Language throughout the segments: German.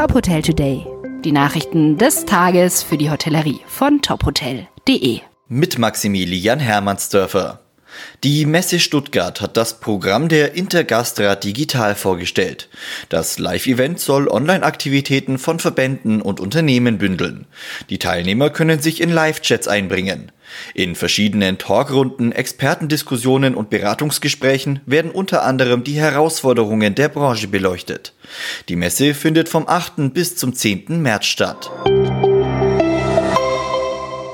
Top Hotel Today. Die Nachrichten des Tages für die Hotellerie von tophotel.de. Mit Maximilian Hermannsdörfer. Die Messe Stuttgart hat das Programm der Intergastra digital vorgestellt. Das Live-Event soll Online-Aktivitäten von Verbänden und Unternehmen bündeln. Die Teilnehmer können sich in Live-Chats einbringen. In verschiedenen Talkrunden, Expertendiskussionen und Beratungsgesprächen werden unter anderem die Herausforderungen der Branche beleuchtet. Die Messe findet vom 8. bis zum 10. März statt.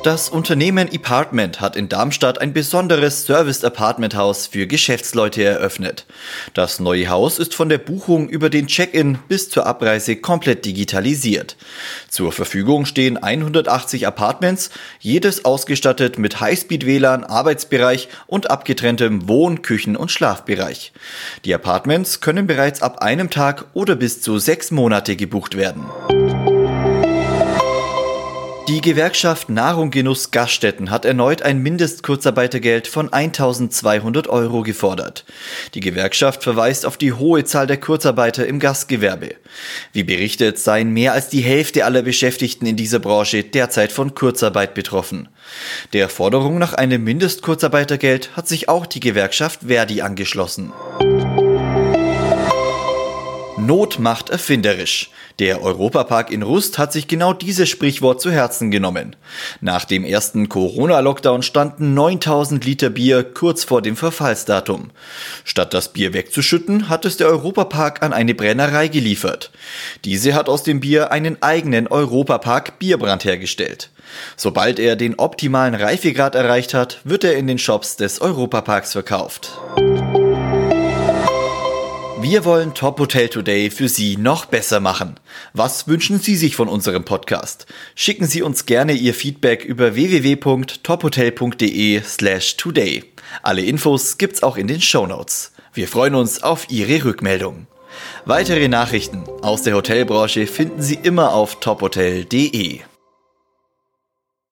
Das Unternehmen Apartment hat in Darmstadt ein besonderes Serviced Apartment Haus für Geschäftsleute eröffnet. Das neue Haus ist von der Buchung über den Check-in bis zur Abreise komplett digitalisiert. Zur Verfügung stehen 180 Apartments, jedes ausgestattet mit Highspeed-WLAN, Arbeitsbereich und abgetrenntem Wohn-, Küchen- und Schlafbereich. Die Apartments können bereits ab einem Tag oder bis zu sechs Monate gebucht werden. Die Gewerkschaft Nahrung Genuss Gaststätten hat erneut ein Mindestkurzarbeitergeld von 1200 Euro gefordert. Die Gewerkschaft verweist auf die hohe Zahl der Kurzarbeiter im Gastgewerbe. Wie berichtet, seien mehr als die Hälfte aller Beschäftigten in dieser Branche derzeit von Kurzarbeit betroffen. Der Forderung nach einem Mindestkurzarbeitergeld hat sich auch die Gewerkschaft Verdi angeschlossen. Not macht erfinderisch. Der Europapark in Rust hat sich genau dieses Sprichwort zu Herzen genommen. Nach dem ersten Corona-Lockdown standen 9000 Liter Bier kurz vor dem Verfallsdatum. Statt das Bier wegzuschütten, hat es der Europapark an eine Brennerei geliefert. Diese hat aus dem Bier einen eigenen Europapark Bierbrand hergestellt. Sobald er den optimalen Reifegrad erreicht hat, wird er in den Shops des Europaparks verkauft. Wir wollen Top Hotel Today für Sie noch besser machen. Was wünschen Sie sich von unserem Podcast? Schicken Sie uns gerne Ihr Feedback über www.tophotel.de slash today. Alle Infos gibt's auch in den Show Notes. Wir freuen uns auf Ihre Rückmeldung. Weitere Nachrichten aus der Hotelbranche finden Sie immer auf tophotel.de.